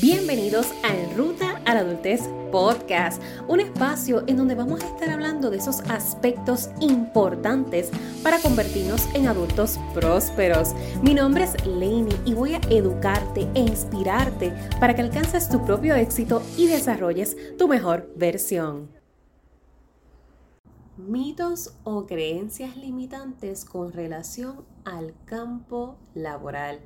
Bienvenidos a En Ruta a la Adultez Podcast, un espacio en donde vamos a estar hablando de esos aspectos importantes para convertirnos en adultos prósperos. Mi nombre es Lainey y voy a educarte e inspirarte para que alcances tu propio éxito y desarrolles tu mejor versión. Mitos o creencias limitantes con relación al campo laboral.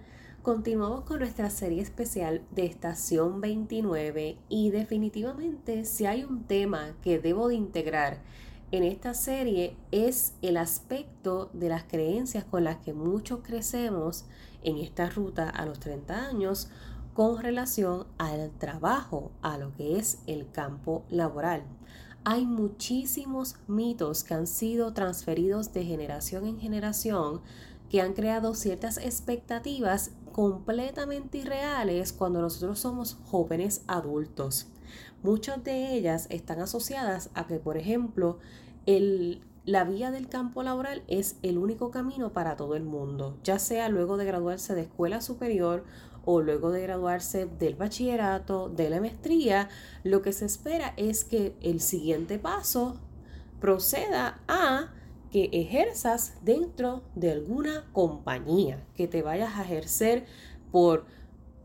Continuamos con nuestra serie especial de Estación 29 y definitivamente si hay un tema que debo de integrar en esta serie es el aspecto de las creencias con las que muchos crecemos en esta ruta a los 30 años con relación al trabajo, a lo que es el campo laboral. Hay muchísimos mitos que han sido transferidos de generación en generación que han creado ciertas expectativas completamente irreales cuando nosotros somos jóvenes adultos. Muchas de ellas están asociadas a que, por ejemplo, el, la vía del campo laboral es el único camino para todo el mundo, ya sea luego de graduarse de escuela superior o luego de graduarse del bachillerato, de la maestría, lo que se espera es que el siguiente paso proceda a que ejerzas dentro de alguna compañía, que te vayas a ejercer por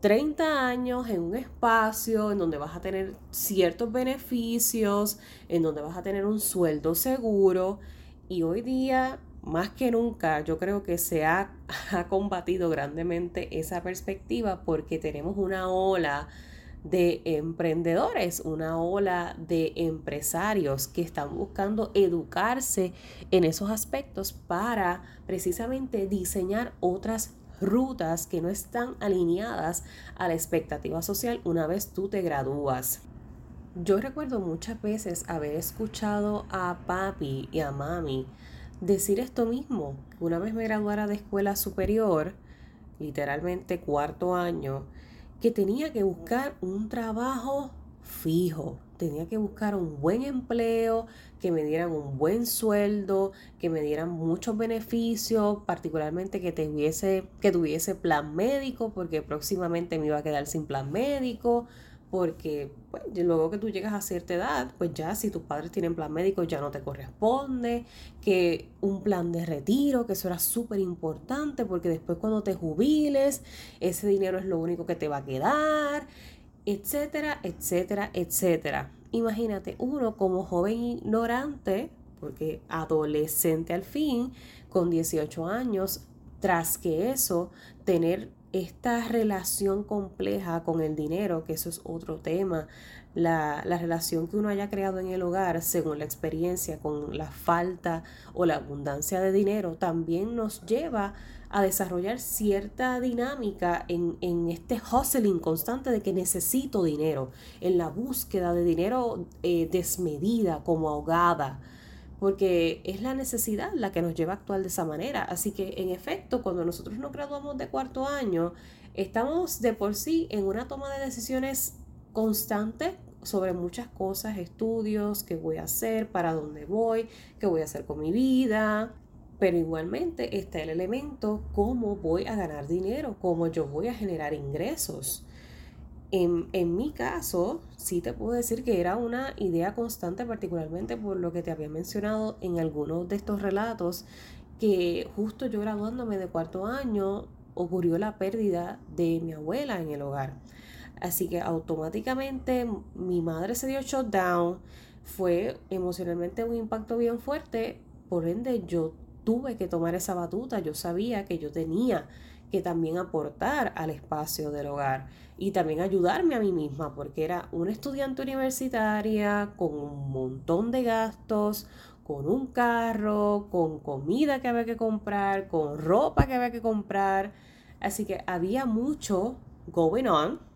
30 años en un espacio en donde vas a tener ciertos beneficios, en donde vas a tener un sueldo seguro. Y hoy día más que nunca yo creo que se ha, ha combatido grandemente esa perspectiva porque tenemos una ola de emprendedores, una ola de empresarios que están buscando educarse en esos aspectos para precisamente diseñar otras rutas que no están alineadas a la expectativa social una vez tú te gradúas. Yo recuerdo muchas veces haber escuchado a papi y a mami decir esto mismo. Una vez me graduara de escuela superior, literalmente cuarto año, que tenía que buscar un trabajo fijo, tenía que buscar un buen empleo, que me dieran un buen sueldo, que me dieran muchos beneficios, particularmente que tuviese, que tuviese plan médico, porque próximamente me iba a quedar sin plan médico, porque pues, luego que tú llegas a cierta edad, pues ya si tus padres tienen plan médico ya no te corresponde, que un plan de retiro, que eso era súper importante, porque después cuando te jubiles, ese dinero es lo único que te va a quedar, etcétera, etcétera, etcétera. Imagínate, uno como joven ignorante, porque adolescente al fin, con 18 años, tras que eso, tener esta relación compleja con el dinero, que eso es otro tema, la, la, relación que uno haya creado en el hogar según la experiencia con la falta o la abundancia de dinero, también nos lleva a desarrollar cierta dinámica en, en este hustling constante de que necesito dinero, en la búsqueda de dinero eh, desmedida, como ahogada porque es la necesidad la que nos lleva a actuar de esa manera. Así que en efecto, cuando nosotros nos graduamos de cuarto año, estamos de por sí en una toma de decisiones constante sobre muchas cosas, estudios, qué voy a hacer, para dónde voy, qué voy a hacer con mi vida. Pero igualmente está el elemento cómo voy a ganar dinero, cómo yo voy a generar ingresos. En, mi caso, sí te puedo decir que era una idea constante, particularmente por lo que te había mencionado en algunos de estos relatos, que justo yo graduándome de cuarto año ocurrió la pérdida de mi abuela en el hogar. Así que automáticamente mi madre se dio shutdown, fue emocionalmente un impacto bien fuerte, por ende yo tuve que tomar esa batuta, yo sabía que yo tenía que también aportar al espacio del hogar y también ayudarme a mí misma, porque era una estudiante universitaria con un montón de gastos, con un carro, con comida que había que comprar, con ropa que había que comprar. Así que había mucho going on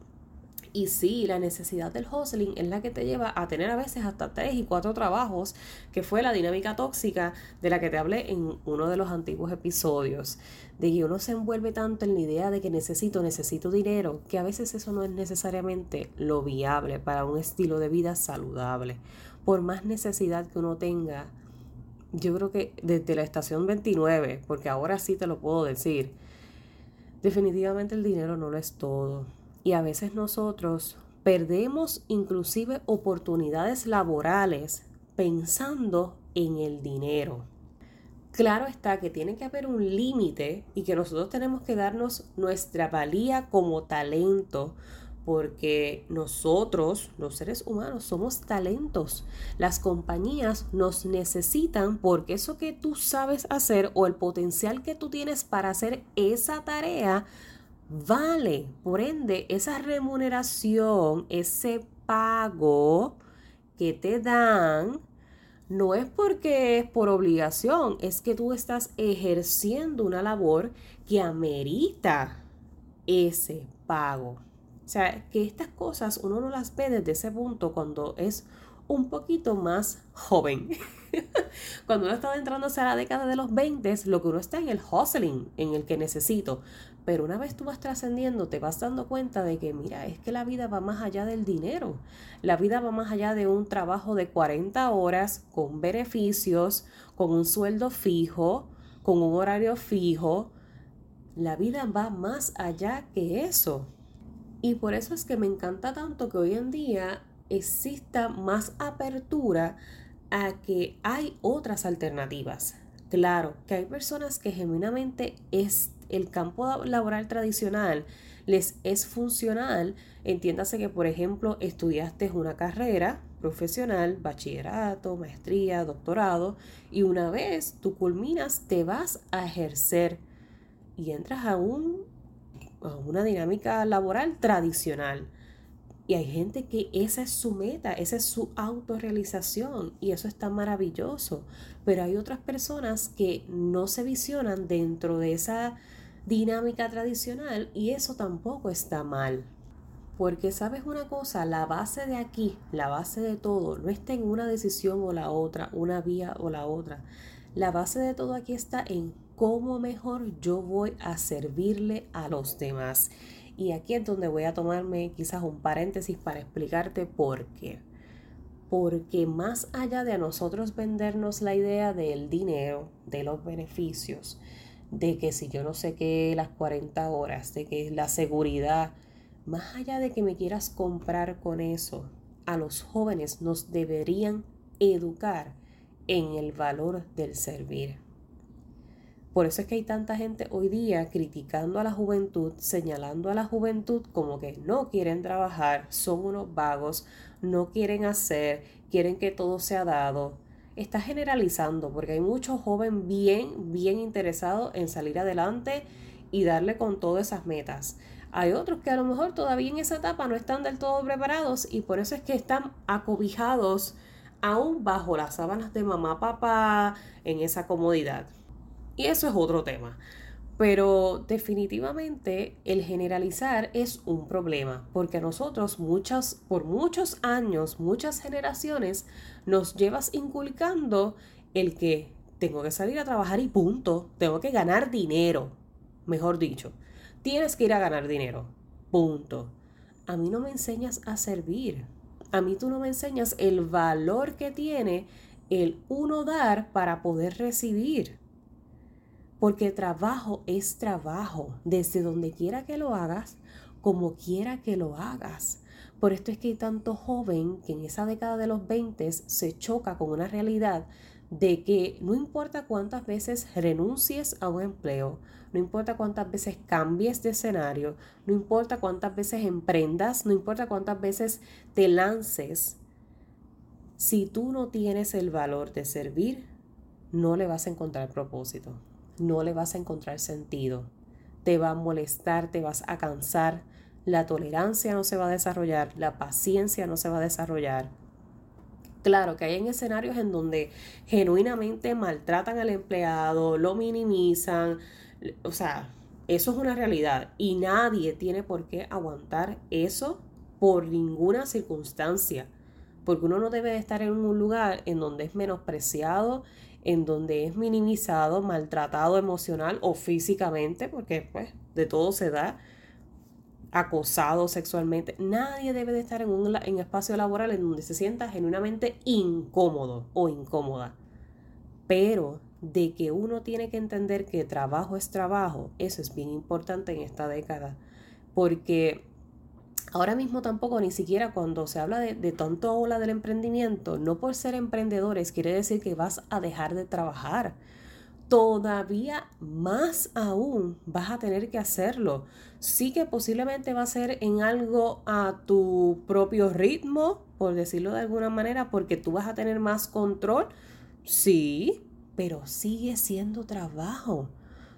y sí, la necesidad del hustling es la que te lleva a tener a veces hasta tres y cuatro trabajos, que fue la dinámica tóxica de la que te hablé en uno de los antiguos episodios. De que uno se envuelve tanto en la idea de que necesito, necesito dinero, que a veces eso no es necesariamente lo viable para un estilo de vida saludable. Por más necesidad que uno tenga, yo creo que desde la estación 29, porque ahora sí te lo puedo decir, definitivamente el dinero no lo es todo Y a veces nosotros perdemos inclusive oportunidades laborales pensando en el dinero. Claro está que tiene que haber un límite y que nosotros tenemos que darnos nuestra valía como talento, porque nosotros, los seres humanos, somos talentos. Las compañías nos necesitan porque eso que tú sabes hacer o el potencial que tú tienes para hacer esa tarea vale. Por ende, esa remuneración, ese pago que te dan, no es porque es por obligación, es que tú estás ejerciendo una labor que amerita ese pago. O sea, que estas cosas uno no las ve desde ese punto cuando es un poquito más joven. cuando uno está entrando a la década de los 20, lo que uno está en el hustling, en el que necesito. Pero una vez tú vas trascendiendo, te vas dando cuenta de que, mira, es que la vida va más allá del dinero. La vida va más allá de un trabajo de 40 horas con beneficios, con un sueldo fijo, con un horario fijo. La vida va más allá que eso. Y por eso es que me encanta tanto que hoy en día exista más apertura a que hay otras alternativas. Claro, que hay personas que genuinamente es el campo laboral tradicional les es funcional. Entiéndase que, por ejemplo, estudiaste una carrera profesional, bachillerato, maestría, doctorado, y una vez tú culminas, te vas a ejercer y entras a, un, a una dinámica laboral tradicional. Y hay gente que esa es su meta, esa es su autorrealización y eso está maravilloso. Pero hay otras personas que no se visionan dentro de esa dinámica tradicional y eso tampoco está mal. Porque sabes una cosa, la base de aquí, la base de todo, no está en una decisión o la otra, una vía o la otra. La base de todo aquí está en cómo mejor yo voy a servirle a los demás. Y aquí es donde voy a tomarme quizás un paréntesis para explicarte por qué. Porque más allá de a nosotros vendernos la idea del dinero, de los beneficios, de que si yo no sé qué, las 40 horas, de que la seguridad, más allá de que me quieras comprar con eso, a los jóvenes nos deberían educar en el valor del servir. Por eso es que hay tanta gente hoy día criticando a la juventud, señalando a la juventud como que no quieren trabajar, son unos vagos, no quieren hacer, quieren que todo sea dado está generalizando, porque hay muchos jóvenes bien, bien interesados en salir adelante y darle con todas esas metas. Hay otros que a lo mejor todavía en esa etapa no están del todo preparados y por eso es que están acobijados aún bajo las sábanas de mamá, papá, en esa comodidad. Y eso es otro tema. Pero definitivamente el generalizar es un problema, porque a nosotros muchas, por muchos años, muchas generaciones, nos llevas inculcando el que tengo que salir a trabajar y punto, tengo que ganar dinero, mejor dicho, tienes que ir a ganar dinero, punto. A mí no me enseñas a servir, a mí tú no me enseñas el valor que tiene el uno dar para poder recibir. Porque trabajo es trabajo, desde donde quiera que lo hagas, como quiera que lo hagas. Por esto es que hay tanto joven que en esa década de los 20 se choca con una realidad de que no importa cuántas veces renuncies a un empleo, no importa cuántas veces cambies de escenario, no importa cuántas veces emprendas, no importa cuántas veces te lances, si tú no tienes el valor de servir, no le vas a encontrar propósito no le vas a encontrar sentido. Te va a molestar, te vas a cansar, la tolerancia no se va a desarrollar, la paciencia no se va a desarrollar. Claro que hay en escenarios en donde genuinamente maltratan al empleado, lo minimizan, o sea, eso es una realidad y nadie tiene por qué aguantar eso por ninguna circunstancia, porque uno no debe estar en un lugar en donde es menospreciado, en donde es minimizado, maltratado emocional o físicamente, porque pues de todo se da, acosado sexualmente. Nadie debe de estar en un en espacio laboral en donde se sienta genuinamente incómodo o incómoda. Pero de que uno tiene que entender que trabajo es trabajo, eso es bien importante en esta década, porque Ahora mismo tampoco, ni siquiera cuando se habla de, de tanto ola del emprendimiento, no por ser emprendedores quiere decir que vas a dejar de trabajar. Todavía más aún vas a tener que hacerlo. Sí que posiblemente va a ser en algo a tu propio ritmo, por decirlo de alguna manera, porque tú vas a tener más control. Sí, pero sigue siendo trabajo.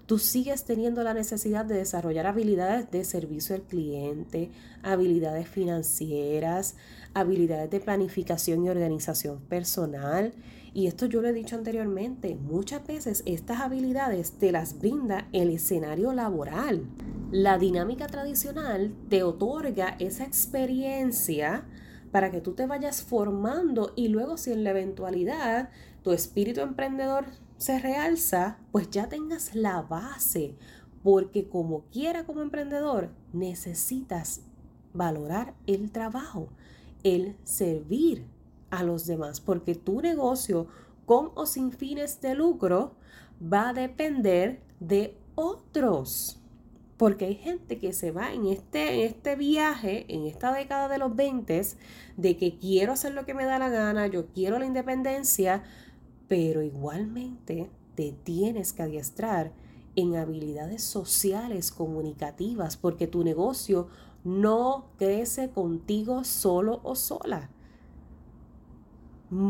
Tú sigues teniendo la necesidad de desarrollar habilidades de servicio al cliente, habilidades financieras, habilidades de planificación y organización personal. Y esto yo lo he dicho anteriormente, muchas veces estas habilidades te las brinda el escenario laboral. La dinámica tradicional te otorga esa experiencia para que tú te vayas formando y luego si en la eventualidad tu espíritu emprendedor se realza, pues ya tengas la base, porque como quiera como emprendedor, necesitas valorar el trabajo, el servir a los demás, porque tu negocio con o sin fines de lucro va a depender de otros. Porque hay gente que se va en este, en este viaje, en esta década de los 20, de que quiero hacer lo que me da la gana, yo quiero la independencia, pero igualmente te tienes que adiestrar en habilidades sociales, comunicativas, porque tu negocio no crece contigo solo o sola.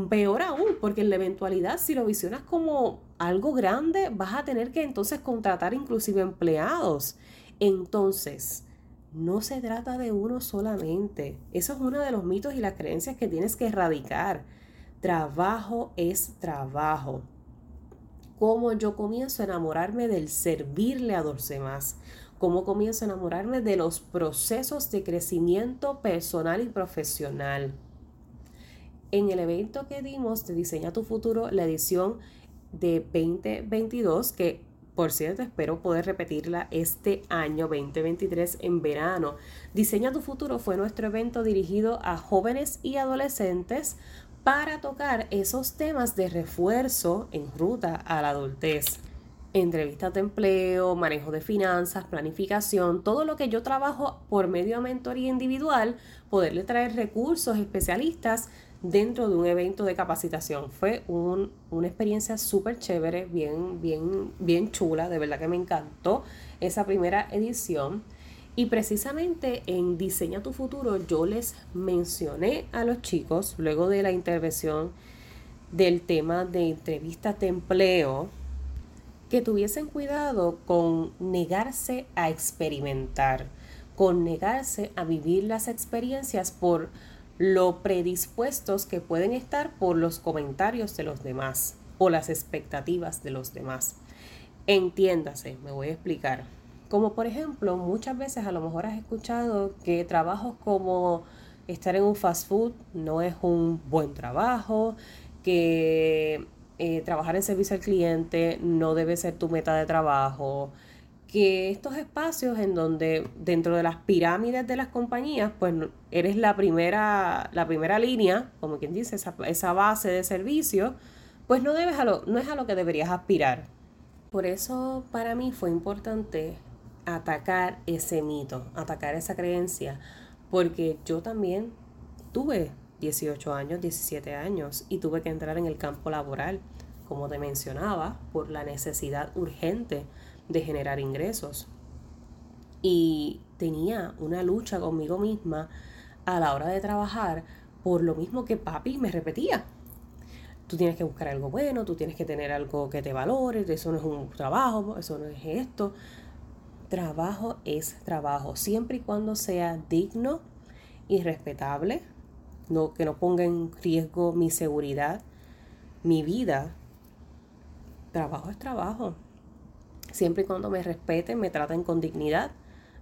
Peor aún, porque en la eventualidad, si lo visionas como algo grande, vas a tener que entonces contratar inclusive empleados. Entonces, no se trata de uno solamente. Eso es uno de los mitos y las creencias que tienes que erradicar. Trabajo es trabajo. Cómo yo comienzo a enamorarme del servirle a los demás. Cómo comienzo a enamorarme de los procesos de crecimiento personal y profesional. En el evento que dimos de Diseña tu futuro, la edición de 2022, que por cierto, espero poder repetirla este año 2023 en verano. Diseña tu futuro fue nuestro evento dirigido a jóvenes y adolescentes para tocar esos temas de refuerzo en ruta a la adultez. Entrevistas de empleo, manejo de finanzas, planificación, todo lo que yo trabajo por medio de mentoría individual, poderle traer recursos especialistas dentro de un evento de capacitación. Fue una experiencia súper chévere, bien, bien, bien chula, de verdad que me encantó esa primera edición. Y precisamente en Diseña tu futuro yo les mencioné a los chicos, luego de la intervención del tema de entrevistas de empleo, que tuviesen cuidado con negarse a experimentar, con negarse a vivir las experiencias por lo predispuestos que pueden estar por los comentarios de los demás o las expectativas de los demás. Entiéndase, me voy a explicar. Como por ejemplo, muchas veces a lo mejor has escuchado que trabajos como estar en un fast food no es un buen trabajo, que eh, trabajar en servicio al cliente no debe ser tu meta de trabajo, que estos espacios en donde dentro de las pirámides de las compañías, pues eres la primera, la primera línea, como quien dice, esa, base de servicio, pues no, debes a lo, no es a lo que deberías aspirar. Por eso para mí fue importante atacar ese mito, atacar esa creencia, porque yo también tuve 18 años, 17 años y tuve que entrar en el campo laboral, como te mencionaba, por la necesidad urgente de generar ingresos. Y tenía una lucha conmigo misma a la hora de trabajar por lo mismo que papi me repetía. Tú tienes que buscar algo bueno, tú tienes que tener algo que te valore, eso no es un trabajo, eso no es esto trabajo es trabajo, siempre y cuando sea digno y respetable, no, que no ponga en riesgo mi seguridad, mi vida. Trabajo es trabajo. Siempre y cuando me respeten, me traten con dignidad,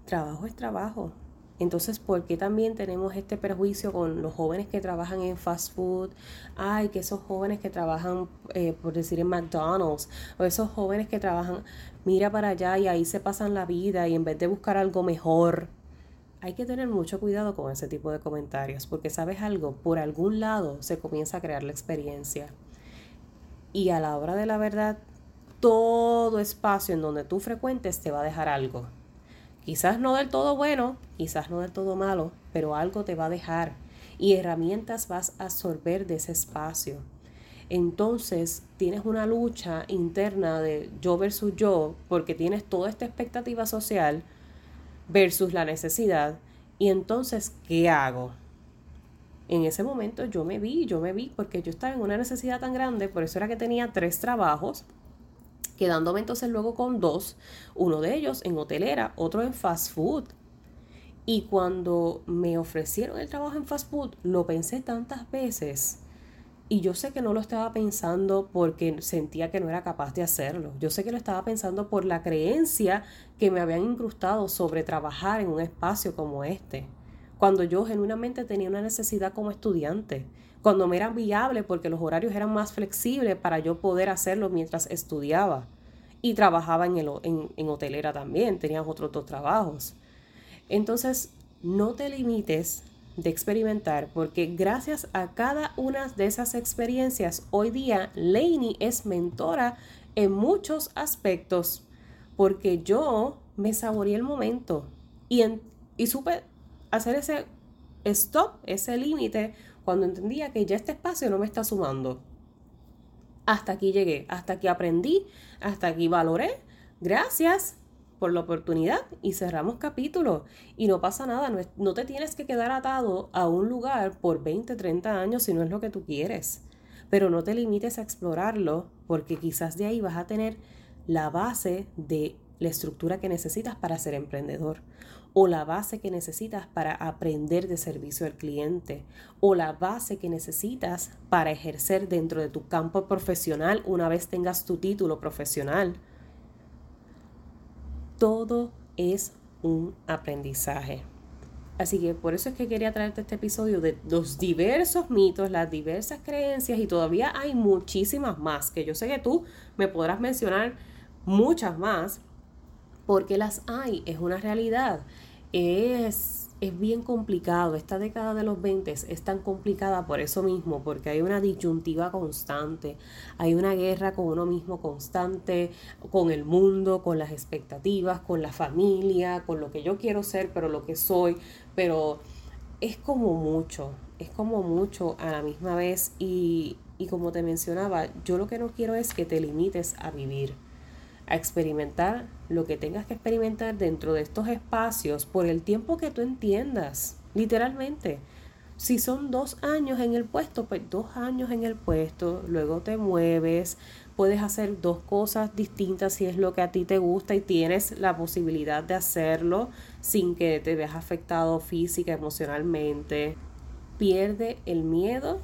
trabajo es trabajo. Entonces, ¿por qué también tenemos este perjuicio con los jóvenes que trabajan en fast food? Ay, que esos jóvenes que trabajan, eh, por decir, en McDonald's, o esos jóvenes que trabajan, mira para allá y ahí se pasan la vida y en vez de buscar algo mejor, hay que tener mucho cuidado con ese tipo de comentarios, porque sabes algo, por algún lado se comienza a crear la experiencia. Y a la hora de la verdad, todo espacio en donde tú frecuentes te va a dejar algo Quizás no del todo bueno, quizás no del todo malo, pero algo te va a dejar y herramientas vas a absorber de ese espacio. Entonces tienes una lucha interna de yo versus yo, porque tienes toda esta expectativa social versus la necesidad. Y entonces, ¿qué hago? En ese momento yo me vi, yo me vi, porque yo estaba en una necesidad tan grande, por eso era que tenía tres trabajos, quedándome entonces luego con dos, uno de ellos en hotelera, otro en fast food. Y cuando me ofrecieron el trabajo en fast food, lo pensé tantas veces. Y yo sé que no lo estaba pensando porque sentía que no era capaz de hacerlo. Yo sé que lo estaba pensando por la creencia que me habían incrustado sobre trabajar en un espacio como este. Cuando yo genuinamente tenía una necesidad como estudiante. Cuando me era viable porque los horarios eran más flexibles para yo poder hacerlo mientras estudiaba. Y trabajaba en, el, en, en hotelera también. Tenía otros dos trabajos. Entonces, no te limites de experimentar, porque gracias a cada una de esas experiencias, hoy día Lainey es mentora en muchos aspectos, porque yo me saboreé el momento y, y supe hacer ese stop, ese límite, cuando entendía que ya este espacio no me está sumando. Hasta aquí llegué, hasta aquí aprendí, hasta aquí valoré. Gracias, por la oportunidad y cerramos capítulo. Y no pasa nada, no, te tienes que quedar atado a un lugar por 20, 30 años si no es lo que tú quieres. Pero no te limites a explorarlo porque quizás de ahí vas a tener la base de la estructura que necesitas para ser emprendedor o la base que necesitas para aprender de servicio al cliente o la base que necesitas para ejercer dentro de tu campo profesional una vez tengas tu título profesional todo es un aprendizaje. Así que por eso es que quería traerte este episodio de los diversos mitos, las diversas creencias y todavía hay muchísimas más que yo sé que tú me podrás mencionar muchas más porque las hay, es una realidad. Es es bien complicado. Esta década de los 20 es tan complicada por eso mismo, porque hay una disyuntiva constante, hay una guerra con uno mismo constante, con el mundo, con las expectativas, con la familia, con lo que yo quiero ser, pero lo que soy, pero es como mucho, es como mucho a la misma vez. Y, y como te mencionaba, yo lo que no quiero es que te limites a vivir a experimentar lo que tengas que experimentar dentro de estos espacios por el tiempo que tú entiendas, literalmente. Si son dos años en el puesto, pues dos años en el puesto, luego te mueves, puedes hacer dos cosas distintas si es lo que a ti te gusta y tienes la posibilidad de hacerlo sin que te veas afectado física, emocionalmente. Pierde el miedo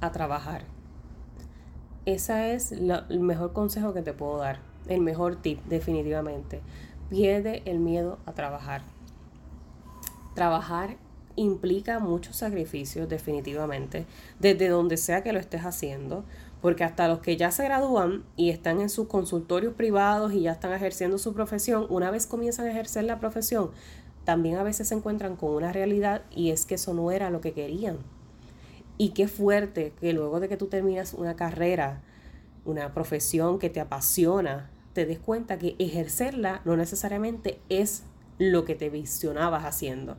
a trabajar. Ese es el mejor consejo que te puedo dar el mejor tip, definitivamente. Pierde el miedo a trabajar. Trabajar implica muchos sacrificios, definitivamente, desde donde sea que lo estés haciendo, porque hasta los que ya se gradúan y están en sus consultorios privados y ya están ejerciendo su profesión, una vez comienzan a ejercer la profesión, también a veces se encuentran con una realidad y es que eso no era lo que querían. Y qué fuerte que luego de que tú terminas una carrera, una profesión que te apasiona, te des cuenta que ejercerla no necesariamente es lo que te visionabas haciendo.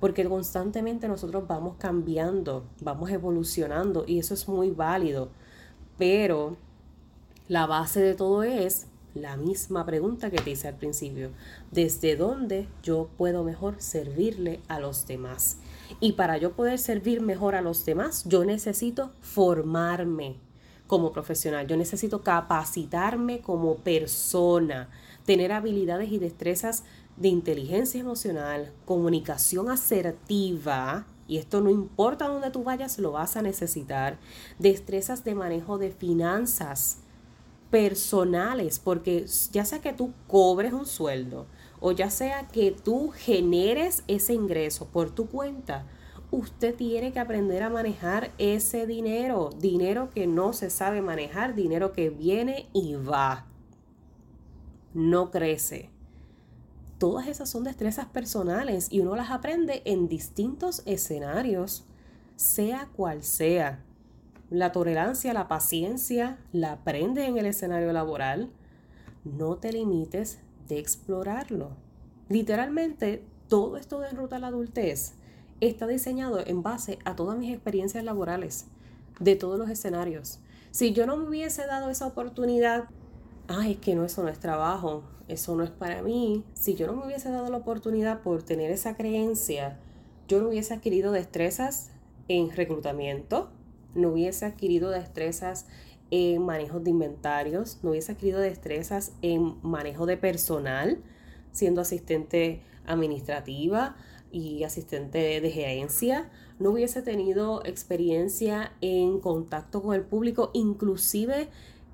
Porque constantemente nosotros vamos cambiando, vamos evolucionando y eso es muy válido. Pero la base de todo es la misma pregunta que te hice al principio. ¿Desde dónde yo puedo mejor servirle a los demás? Y para yo poder servir mejor a los demás, yo necesito formarme como profesional. Yo necesito capacitarme como persona, tener habilidades y destrezas de inteligencia emocional, comunicación asertiva, y esto no importa dónde tú vayas, lo vas a necesitar, destrezas de manejo de finanzas personales, porque ya sea que tú cobres un sueldo o ya sea que tú generes ese ingreso por tu cuenta, usted tiene que aprender a manejar ese dinero, dinero que no se sabe manejar, dinero que viene y va, no crece. Todas esas son destrezas personales y uno las aprende en distintos escenarios, sea cual sea. La tolerancia, la paciencia, la aprende en el escenario laboral. No te limites de explorarlo. Literalmente, todo esto de a la Adultez está diseñado en base a todas mis experiencias laborales, de todos los escenarios. Si yo no me hubiese dado esa oportunidad, ay, es que no, eso no es trabajo, eso no es para mí. Si yo no me hubiese dado la oportunidad por tener esa creencia, yo no hubiese adquirido destrezas en reclutamiento, no hubiese adquirido destrezas en manejo de inventarios, no hubiese adquirido destrezas en manejo de personal, siendo asistente administrativa y asistente de gerencia, no hubiese tenido experiencia en contacto con el público, inclusive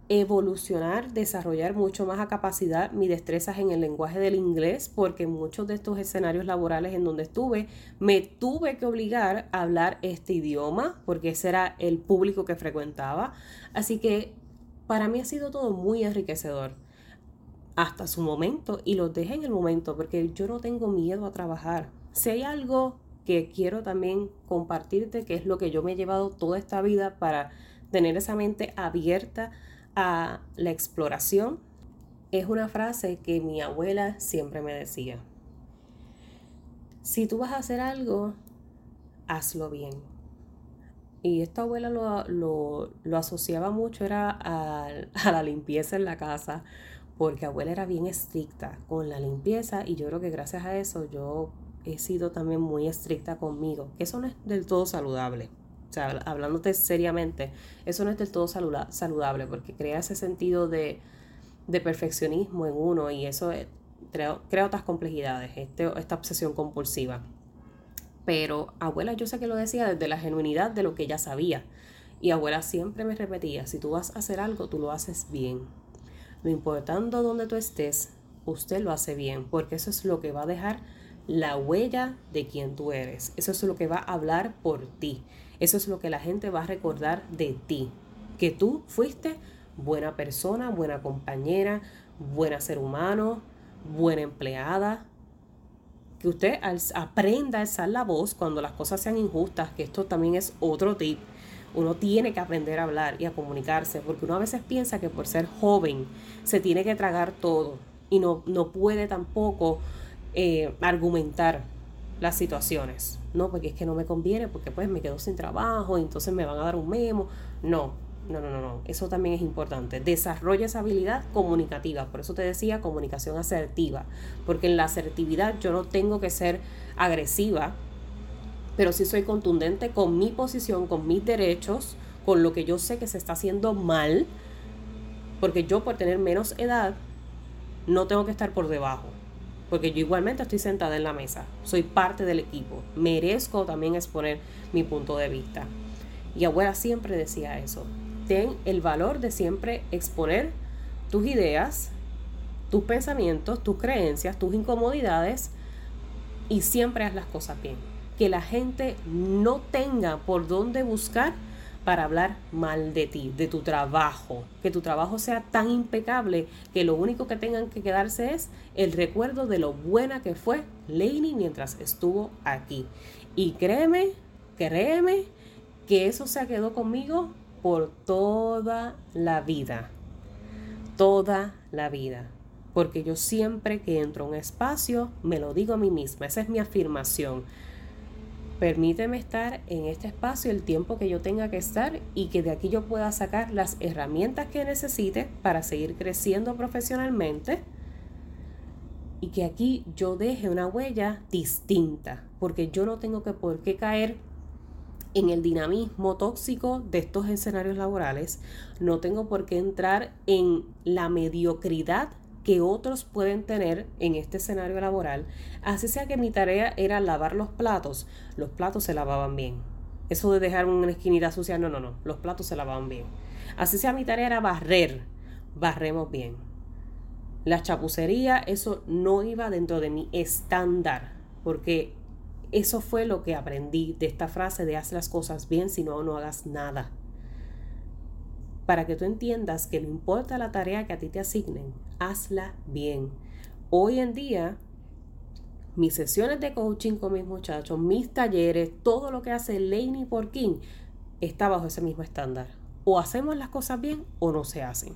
evolucionar, desarrollar mucho más a capacidad mis destrezas en el lenguaje del inglés, porque muchos de estos escenarios laborales en donde estuve, me tuve que obligar a hablar este idioma, porque ese era el público que frecuentaba. Así que para mí ha sido todo muy enriquecedor hasta su momento y lo dejé en el momento, porque yo no tengo miedo a trabajar. Si hay algo que quiero también compartirte, que es lo que yo me he llevado toda esta vida para tener esa mente abierta a la exploración es una frase que mi abuela siempre me decía. Si tú vas a hacer algo, hazlo bien. Y esta abuela lo, asociaba mucho era a, a, la limpieza en la casa, porque abuela era bien estricta con la limpieza y yo creo que gracias a eso yo he sido también muy estricta conmigo, que eso no es del todo saludable o sea, hablándote seriamente, eso no es del todo saludable porque crea ese sentido de, perfeccionismo en uno y eso crea, otras complejidades, este, esta obsesión compulsiva. Pero abuela yo sé que lo decía desde la genuinidad de lo que ella sabía. Y abuela siempre me repetía, si tú vas a hacer algo, tú lo haces bien. No importando dónde tú estés, usted lo hace bien, porque eso es lo que va a dejar la huella de quien tú eres. Eso es lo que va a hablar por ti. Eso es lo que la gente va a recordar de ti, que tú fuiste buena persona, buena compañera, buena ser humano, buena empleada. Que usted aprenda a alzar la voz cuando las cosas sean injustas, que esto también es otro tip. Uno tiene que aprender a hablar y a comunicarse, porque uno a veces piensa que por ser joven se tiene que tragar todo y no, no puede tampoco eh, argumentar las situaciones. No, porque es que no me conviene, porque pues me quedo sin trabajo, y entonces me van a dar un memo. No, no, no, no, no. Eso también es importante. Desarrolla esa habilidad comunicativa. Por eso te decía comunicación asertiva. Porque en la asertividad yo no tengo que ser agresiva, pero sí soy contundente con mi posición, con mis derechos, con lo que yo sé que se está haciendo mal. Porque yo por tener menos edad no tengo que estar por debajo porque yo igualmente estoy sentada en la mesa, soy parte del equipo, merezco también exponer mi punto de vista. Y abuela siempre decía eso, ten el valor de siempre exponer tus ideas, tus pensamientos, tus creencias, tus incomodidades y siempre haz las cosas bien. Que la gente no tenga por dónde buscar para hablar mal de ti, de tu trabajo, que tu trabajo sea tan impecable que lo único que tengan que quedarse es el recuerdo de lo buena que fue Lainey mientras estuvo aquí. Y créeme, créeme que eso se quedó conmigo por toda la vida, toda la vida. Porque yo siempre que entro a un espacio me lo digo a mí misma, esa es mi afirmación Permíteme estar en este espacio el tiempo que yo tenga que estar y que de aquí yo pueda sacar las herramientas que necesite para seguir creciendo profesionalmente y que aquí yo deje una huella distinta, porque yo no tengo que por qué caer en el dinamismo tóxico de estos escenarios laborales, no tengo por qué entrar en la mediocridad que otros pueden tener en este escenario laboral, así sea que mi tarea era lavar los platos, los platos se lavaban bien. Eso de dejar una esquinita sucia, no, no, no, los platos se lavaban bien. Así sea mi tarea era barrer, barremos bien. La chapucería, eso no iba dentro de mi estándar, porque eso fue lo que aprendí de esta frase de haz las cosas bien, si no, no hagas nada para que tú entiendas que no importa la tarea que a ti te asignen, hazla bien. Hoy en día, mis sesiones de coaching con mis muchachos, mis talleres, todo lo que hace Laney por King está bajo ese mismo estándar. O hacemos las cosas bien o no se hacen.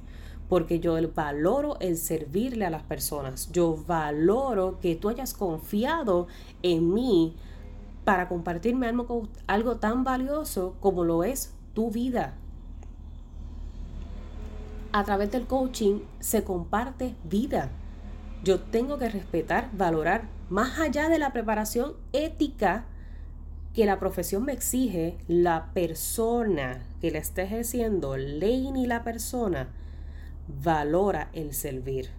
porque yo valoro el servirle a las personas. Yo valoro que tú hayas confiado en mí para compartirme algo, algo tan valioso como lo es tu vida. A través del coaching se comparte vida. Yo tengo que respetar, valorar, más allá de la preparación ética que la profesión me exige, la persona que le esté ejerciendo, ley ni la persona, valora el servir.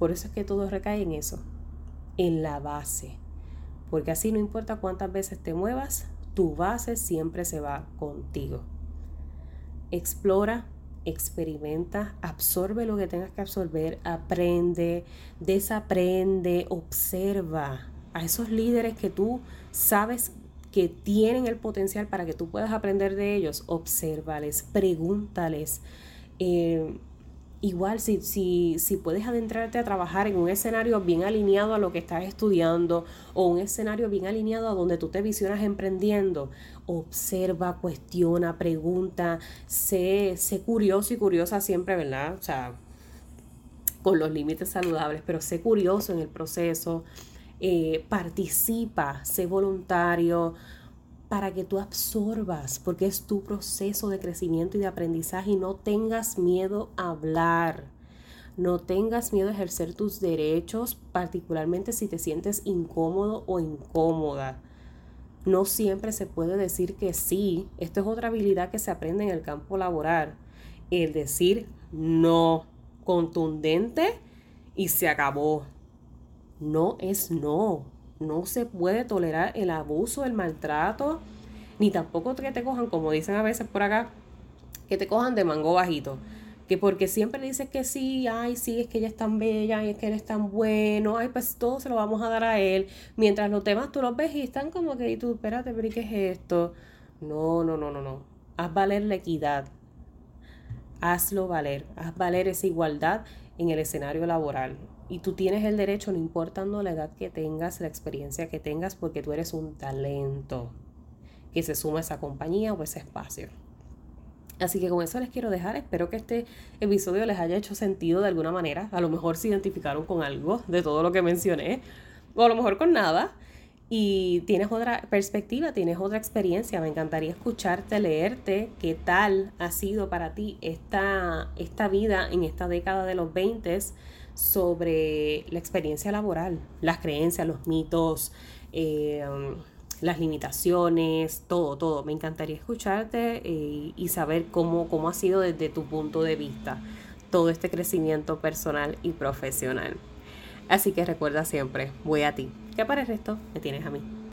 Por eso es que todo recae en eso, en la base. Porque así no importa cuántas veces te muevas, tu base siempre se va contigo. Explora, experimenta, absorbe lo que tengas que absorber, aprende, desaprende, observa a esos líderes que tú sabes que tienen el potencial para que tú puedas aprender de ellos, obsérvales, pregúntales, eh, igual si, si, si puedes adentrarte a trabajar en un escenario bien alineado a lo que estás estudiando o un escenario bien alineado a donde tú te visionas emprendiendo, observa, cuestiona, pregunta, sé, sé curioso y curiosa siempre, ¿verdad? O sea, con los límites saludables, pero sé curioso en el proceso, eh, participa, sé voluntario, para que tú absorbas, porque es tu proceso de crecimiento y de aprendizaje y no tengas miedo a hablar. No tengas miedo a ejercer tus derechos, particularmente si te sientes incómodo o incómoda. No siempre se puede decir que sí. Esto es otra habilidad que se aprende en el campo laboral. El decir no, contundente y se acabó. No es no. No se puede tolerar el abuso, el maltrato, ni tampoco que te cojan, como dicen a veces por acá, que te cojan de mango bajito. Que porque siempre dices que sí, ay, sí, es que ella es tan bella, es que él es tan bueno, ay, pues todo se lo vamos a dar a él. Mientras los temas tú los ves y están como que, y tú, espérate, pero ¿y qué es esto? No, no, no, no, no. Haz valer la equidad. Hazlo valer. Haz valer esa igualdad en el escenario laboral. Y tú tienes el derecho, no importando la edad que tengas, la experiencia que tengas, porque tú eres un talento que se suma a esa compañía o ese espacio. Así que con eso les quiero dejar. Espero que este episodio les haya hecho sentido de alguna manera. A lo mejor se identificaron con algo de todo lo que mencioné, o a lo mejor con nada. Y tienes otra perspectiva, tienes otra experiencia. Me encantaría escucharte, leerte qué tal ha sido para ti esta, esta vida en esta década de los 20 sobre la experiencia laboral, las creencias, los mitos, eh, las limitaciones, todo, todo. Me encantaría escucharte eh, y saber cómo, cómo ha sido desde tu punto de vista todo este crecimiento personal y profesional. Así que recuerda siempre, voy a ti, que para el resto me tienes a mí.